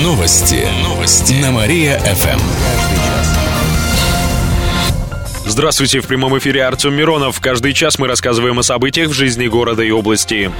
Новости. Новости. На Мария-ФМ. Здравствуйте, в прямом эфире Артем Миронов. Каждый час мы рассказываем о событиях в жизни города и области.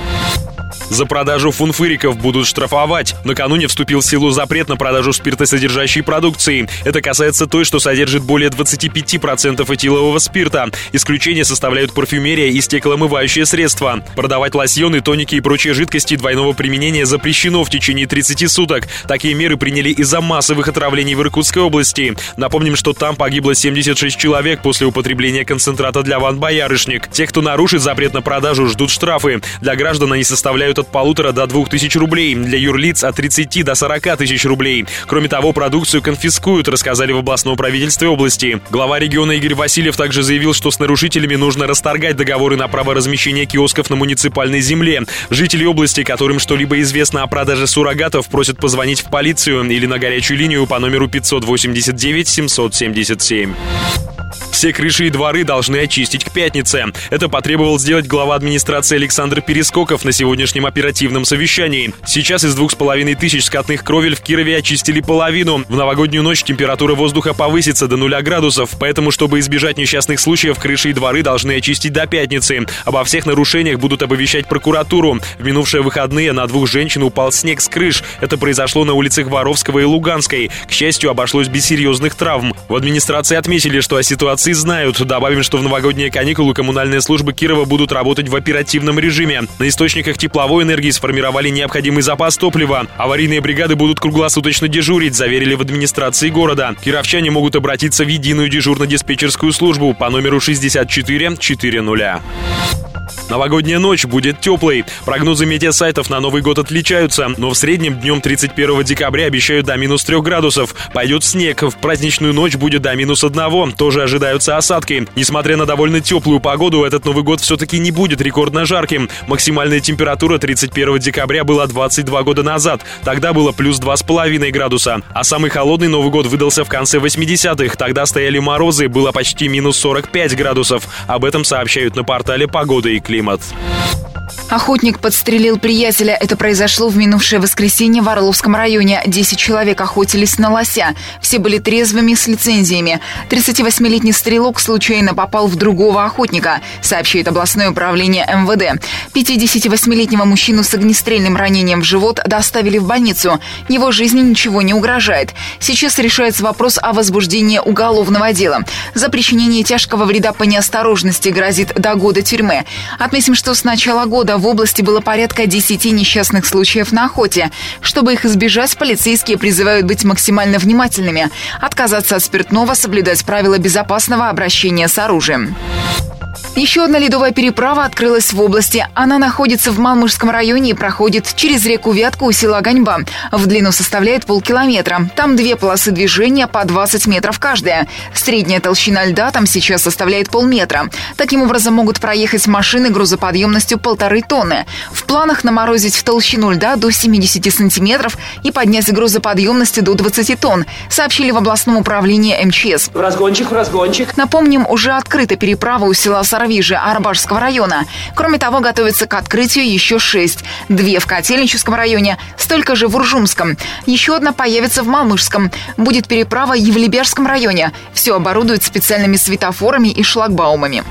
За продажу фунфыриков будут штрафовать. Накануне вступил в силу запрет на продажу спиртосодержащей продукции. Это касается той, что содержит более 25% этилового спирта. Исключение составляют парфюмерия и стеклоомывающие средства. Продавать лосьоны, тоники и прочие жидкости двойного применения запрещено в течение 30 суток. Такие меры приняли из-за массовых отравлений в Иркутской области. Напомним, что там погибло 76 человек после употребления концентрата для ван боярышник. Те, кто нарушит запрет на продажу, ждут штрафы. Для граждан они составляют от полутора до двух тысяч рублей, для юрлиц от 30 до 40 тысяч рублей. Кроме того, продукцию конфискуют, рассказали в областном правительстве области. Глава региона Игорь Васильев также заявил, что с нарушителями нужно расторгать договоры на право размещения киосков на муниципальной земле. Жители области, которым что-либо известно о продаже суррогатов, просят позвонить в полицию или на горячую линию по номеру 589 777. Все крыши и дворы должны очистить к пятнице. Это потребовал сделать глава администрации Александр Перескоков на сегодняшнем оперативном совещании. Сейчас из двух с половиной тысяч скотных кровель в Кирове очистили половину. В новогоднюю ночь температура воздуха повысится до нуля градусов, поэтому, чтобы избежать несчастных случаев, крыши и дворы должны очистить до пятницы. Обо всех нарушениях будут оповещать прокуратуру. В минувшие выходные на двух женщин упал снег с крыш. Это произошло на улицах Воровского и Луганской. К счастью, обошлось без серьезных травм. В администрации отметили, что о ситуации знают. Добавим, что в новогодние каникулы коммунальные службы Кирова будут работать в оперативном режиме. На источниках тепловой энергии сформировали необходимый запас топлива. Аварийные бригады будут круглосуточно дежурить, заверили в администрации города. Кировчане могут обратиться в единую дежурно-диспетчерскую службу по номеру 64 400. Новогодняя ночь будет теплой. Прогнозы метеосайтов на Новый год отличаются, но в среднем днем 31 декабря обещают до минус 3 градусов. Пойдет снег, в праздничную ночь будет до минус 1. Тоже ожидаются осадки. Несмотря на довольно теплую погоду, этот Новый год все-таки не будет рекордно жарким. Максимальная температура 31 декабря была 22 года назад. Тогда было плюс 2,5 градуса. А самый холодный Новый год выдался в конце 80-х. Тогда стояли морозы, было почти минус 45 градусов. Об этом сообщают на портале «Погода и климат». Охотник подстрелил приятеля. Это произошло в минувшее воскресенье в Орловском районе. Десять человек охотились на лося. Все были трезвыми с лицензиями. 38-летний стрелок случайно попал в другого охотника, сообщает областное управление МВД. 58-летнего мужчину с огнестрельным ранением в живот доставили в больницу. Его жизни ничего не угрожает. Сейчас решается вопрос о возбуждении уголовного дела. За причинение тяжкого вреда по неосторожности грозит до года тюрьмы. Отметим, что с начала года в области было порядка 10 несчастных случаев на охоте. Чтобы их избежать, полицейские призывают быть максимально внимательными, отказаться от спиртного, соблюдать правила безопасного обращения с оружием. Еще одна ледовая переправа открылась в области. Она находится в Малмышском районе и проходит через реку Вятку у села Ганьба. В длину составляет полкилометра. Там две полосы движения по 20 метров каждая. Средняя толщина льда там сейчас составляет полметра. Таким образом могут проехать машины грузоподъемностью полторы тонны. В планах наморозить толщину льда до 70 сантиметров и поднять грузоподъемности до 20 тонн, сообщили в областном управлении МЧС. В разгончик, в разгончик. Напомним, уже открыта переправа у села Сарвижи Арбашского района. Кроме того, готовится к открытию еще шесть. Две в Котельническом районе, столько же в Уржумском. Еще одна появится в Малмышском. Будет переправа в Евлиберском районе. Все оборудуют специальными светофорами и шлагбаумами.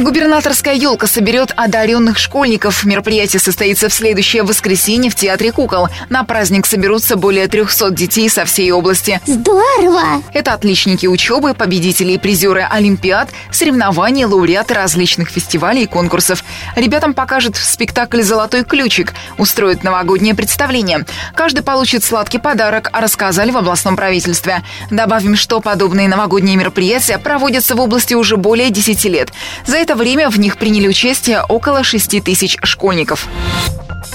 Губернаторская елка соберет одаренных школьников. Мероприятие состоится в следующее воскресенье в Театре кукол. На праздник соберутся более 300 детей со всей области. Здорово! Это отличники учебы, победители и призеры Олимпиад, соревнований, лауреаты различных фестивалей и конкурсов. Ребятам покажут спектакль «Золотой ключик», устроят новогоднее представление. Каждый получит сладкий подарок, рассказали в областном правительстве. Добавим, что подобные новогодние мероприятия проводятся в области уже более 10 лет. За это время в них приняли участие около 6 тысяч школьников.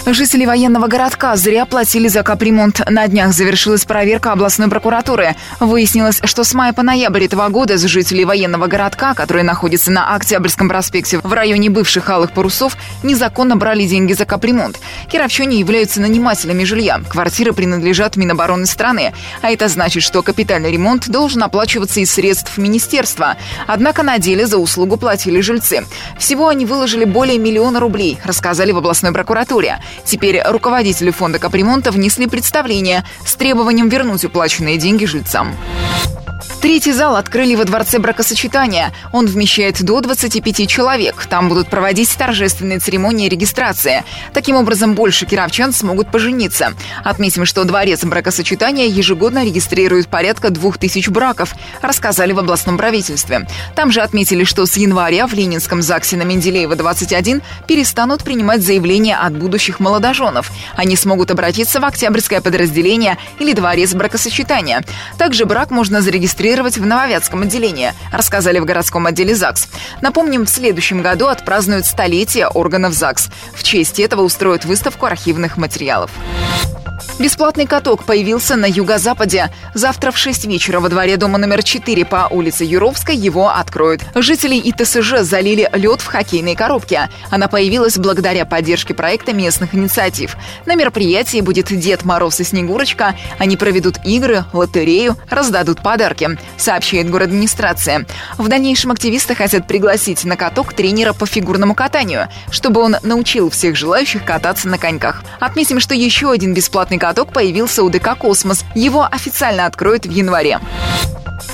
Жители военного городка зря платили за капремонт. На днях завершилась проверка областной прокуратуры. Выяснилось, что с мая по ноябрь этого года с жителей военного городка, который находится на Октябрьском проспекте в районе бывших алых парусов, незаконно брали деньги за капремонт. Кировчане являются нанимателями жилья. Квартиры принадлежат Минобороны страны. А это значит, что капитальный ремонт должен оплачиваться из средств министерства. Однако на деле за услугу платили жилье жильцы. Всего они выложили более миллиона рублей, рассказали в областной прокуратуре. Теперь руководители фонда капремонта внесли представление с требованием вернуть уплаченные деньги жильцам. Третий зал открыли во дворце бракосочетания. Он вмещает до 25 человек. Там будут проводить торжественные церемонии регистрации. Таким образом, больше кировчан смогут пожениться. Отметим, что дворец бракосочетания ежегодно регистрирует порядка 2000 браков, рассказали в областном правительстве. Там же отметили, что с января в Ленинском ЗАГСе на Менделеева 21 перестанут принимать заявления от будущих молодоженов. Они смогут обратиться в Октябрьское подразделение или дворец бракосочетания. Также брак можно зарегистрировать регистрировать в Нововятском отделении, рассказали в городском отделе ЗАГС. Напомним, в следующем году отпразднуют столетие органов ЗАГС. В честь этого устроят выставку архивных материалов. Бесплатный каток появился на юго-западе. Завтра в 6 вечера во дворе дома номер 4 по улице Юровской его откроют. Жители и ТСЖ залили лед в хоккейной коробке. Она появилась благодаря поддержке проекта местных инициатив. На мероприятии будет Дед Мороз и Снегурочка. Они проведут игры, лотерею, раздадут подарки, сообщает горадминистрация. В дальнейшем активисты хотят пригласить на каток тренера по фигурному катанию, чтобы он научил всех желающих кататься на коньках. Отметим, что еще один бесплатный каток появился у ДК «Космос». Его официально откроют в январе.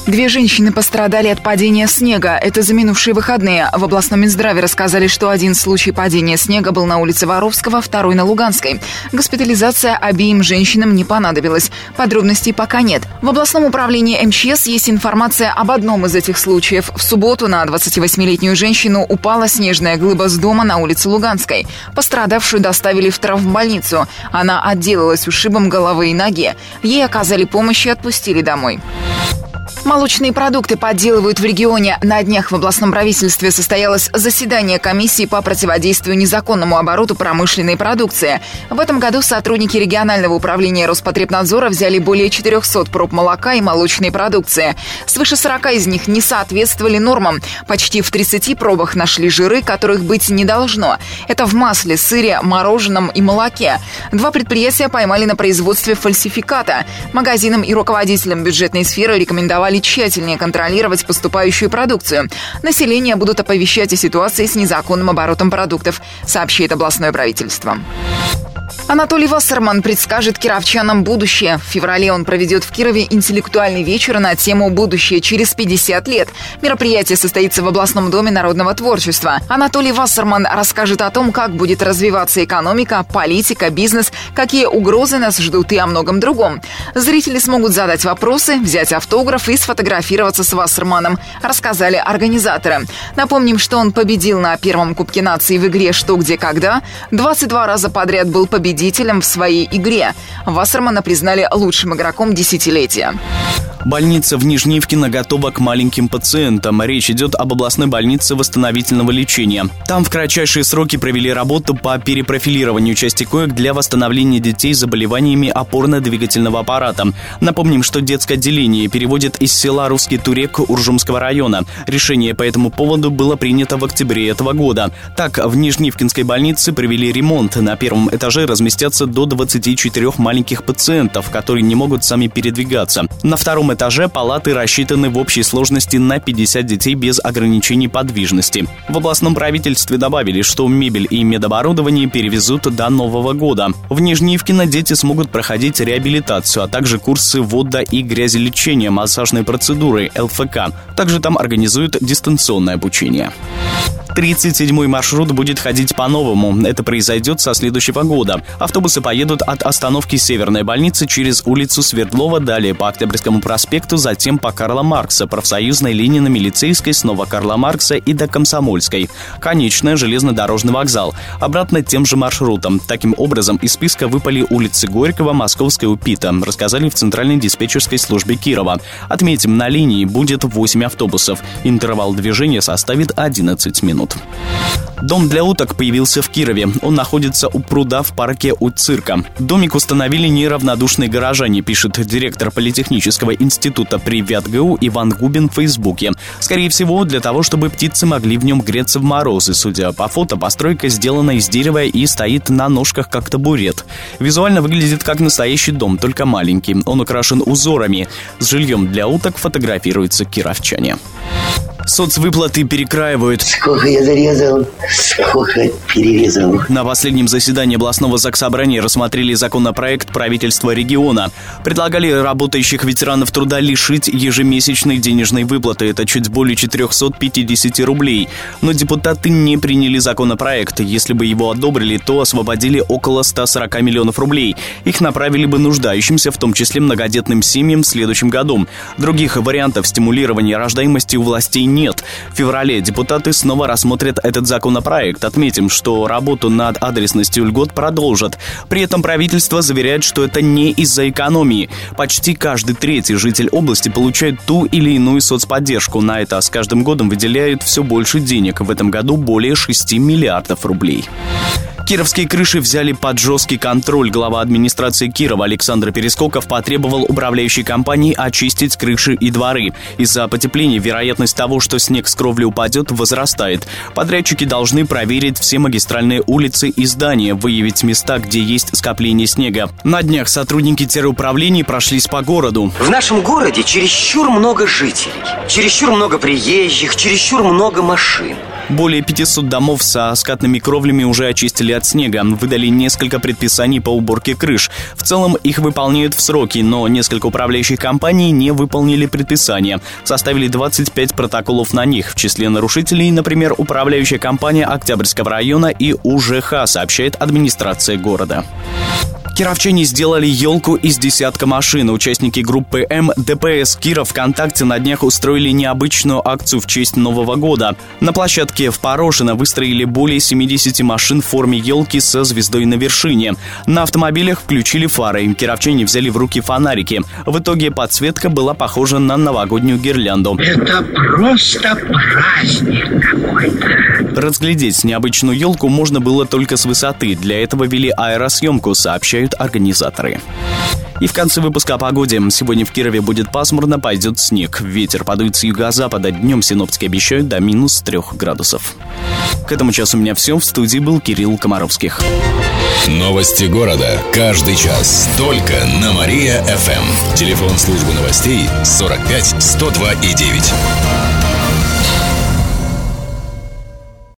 Две женщины пострадали от падения снега. Это за минувшие выходные. В областном Минздраве рассказали, что один случай падения снега был на улице Воровского, второй на Луганской. Госпитализация обеим женщинам не понадобилась. Подробностей пока нет. В областном управлении МЧС есть информация об одном из этих случаев. В субботу на 28-летнюю женщину упала снежная глыба с дома на улице Луганской. Пострадавшую доставили в травмбольницу. Она отделалась ушибом головы и ноги. Ей оказали помощь и отпустили домой. Молочные продукты подделывают в регионе. На днях в областном правительстве состоялось заседание комиссии по противодействию незаконному обороту промышленной продукции. В этом году сотрудники регионального управления Роспотребнадзора взяли более 400 проб молока и молочной продукции. Свыше 40 из них не соответствовали нормам. Почти в 30 пробах нашли жиры, которых быть не должно. Это в масле, сыре, мороженом и молоке. Два предприятия поймали на производстве фальсификата. Магазинам и руководителям бюджетной сферы рекомендовали тщательнее контролировать поступающую продукцию. Население будут оповещать о ситуации с незаконным оборотом продуктов, сообщает областное правительство. Анатолий Вассерман предскажет кировчанам будущее. В феврале он проведет в Кирове интеллектуальный вечер на тему «Будущее через 50 лет». Мероприятие состоится в областном доме народного творчества. Анатолий Вассерман расскажет о том, как будет развиваться экономика, политика, бизнес, какие угрозы нас ждут и о многом другом. Зрители смогут задать вопросы, взять автограф и сфотографироваться с Вассерманом, рассказали организаторы. Напомним, что он победил на первом Кубке нации в игре «Что, где, когда». 22 раза подряд был победителем победителем в своей игре. Вассермана признали лучшим игроком десятилетия. Больница в Нижнивкино готова к маленьким пациентам. Речь идет об областной больнице восстановительного лечения. Там в кратчайшие сроки провели работу по перепрофилированию части коек для восстановления детей с заболеваниями опорно-двигательного аппарата. Напомним, что детское отделение переводит из села Русский Турек Уржумского района. Решение по этому поводу было принято в октябре этого года. Так, в Нижнивкинской больнице провели ремонт. На первом этаже разместятся до 24 маленьких пациентов, которые не могут сами передвигаться. На втором этаже палаты рассчитаны в общей сложности на 50 детей без ограничений подвижности. В областном правительстве добавили, что мебель и медоборудование перевезут до Нового года. В Нижнеевкино дети смогут проходить реабилитацию, а также курсы водо- и грязелечения, массажной процедуры, ЛФК. Также там организуют дистанционное обучение. 37-й маршрут будет ходить по-новому. Это произойдет со следующего года. Автобусы поедут от остановки Северной больницы через улицу Свердлова, далее по Октябрьскому проспекту, затем по Карла Маркса, профсоюзной линии на Милицейской, снова Карла Маркса и до Комсомольской. Конечная железнодорожный вокзал. Обратно тем же маршрутом. Таким образом, из списка выпали улицы Горького, Московской УПИТа, рассказали в Центральной диспетчерской службе Кирова. Отметим, на линии будет 8 автобусов. Интервал движения составит 11 минут минут. Дом для уток появился в Кирове. Он находится у пруда в парке у цирка. Домик установили неравнодушные горожане, пишет директор Политехнического института при ВятГУ Иван Губин в Фейсбуке. Скорее всего, для того, чтобы птицы могли в нем греться в морозы. Судя по фото, постройка сделана из дерева и стоит на ножках как табурет. Визуально выглядит как настоящий дом, только маленький. Он украшен узорами. С жильем для уток фотографируются кировчане. Соцвыплаты перекраивают. Сколько я зарезал, сколько перерезал. На последнем заседании областного заксобрания рассмотрели законопроект правительства региона. Предлагали работающих ветеранов труда лишить ежемесячной денежной выплаты. Это чуть более 450 рублей. Но депутаты не приняли законопроект. Если бы его одобрили, то освободили около 140 миллионов рублей. Их направили бы нуждающимся, в том числе многодетным семьям в следующем году. Других вариантов стимулирования рождаемости у властей нет. В феврале депутаты снова рассмотрят этот законопроект. Отметим, что работу над адресностью льгот продолжат. При этом правительство заверяет, что это не из-за экономии. Почти каждый третий житель области получает ту или иную соцподдержку. На это с каждым годом выделяют все больше денег. В этом году более 6 миллиардов рублей. Кировские крыши взяли под жесткий контроль. Глава администрации Кирова Александр Перескоков потребовал управляющей компании очистить крыши и дворы. Из-за потепления вероятность того, что снег с кровли упадет, возрастает. Подрядчики должны проверить все магистральные улицы и здания, выявить места, где есть скопление снега. На днях сотрудники теруправлений прошлись по городу. В нашем городе чересчур много жителей, чересчур много приезжих, чересчур много машин. Более 500 домов со скатными кровлями уже очистили от снега. Выдали несколько предписаний по уборке крыш. В целом их выполняют в сроки, но несколько управляющих компаний не выполнили предписания. Составили 25 протоколов на них. В числе нарушителей, например, управляющая компания Октябрьского района и УЖХ, сообщает администрация города. Кировчане сделали елку из десятка машин. Участники группы М ДПС Киров ВКонтакте на днях устроили необычную акцию в честь Нового года. На площадке в Порошино выстроили более 70 машин в форме елки со звездой на вершине. На автомобилях включили фары. Кировчане взяли в руки фонарики. В итоге подсветка была похожа на новогоднюю гирлянду. Это просто праздник какой-то. Разглядеть необычную елку можно было только с высоты. Для этого вели аэросъемку, сообщают организаторы. И в конце выпуска о погоде. Сегодня в Кирове будет пасмурно, пойдет снег. Ветер подует с юго-запада. Днем синоптики обещают до минус 3 градусов. К этому часу у меня все. В студии был Кирилл Комаровских. Новости города. Каждый час. Только на Мария-ФМ. Телефон службы новостей 45 102 и 9.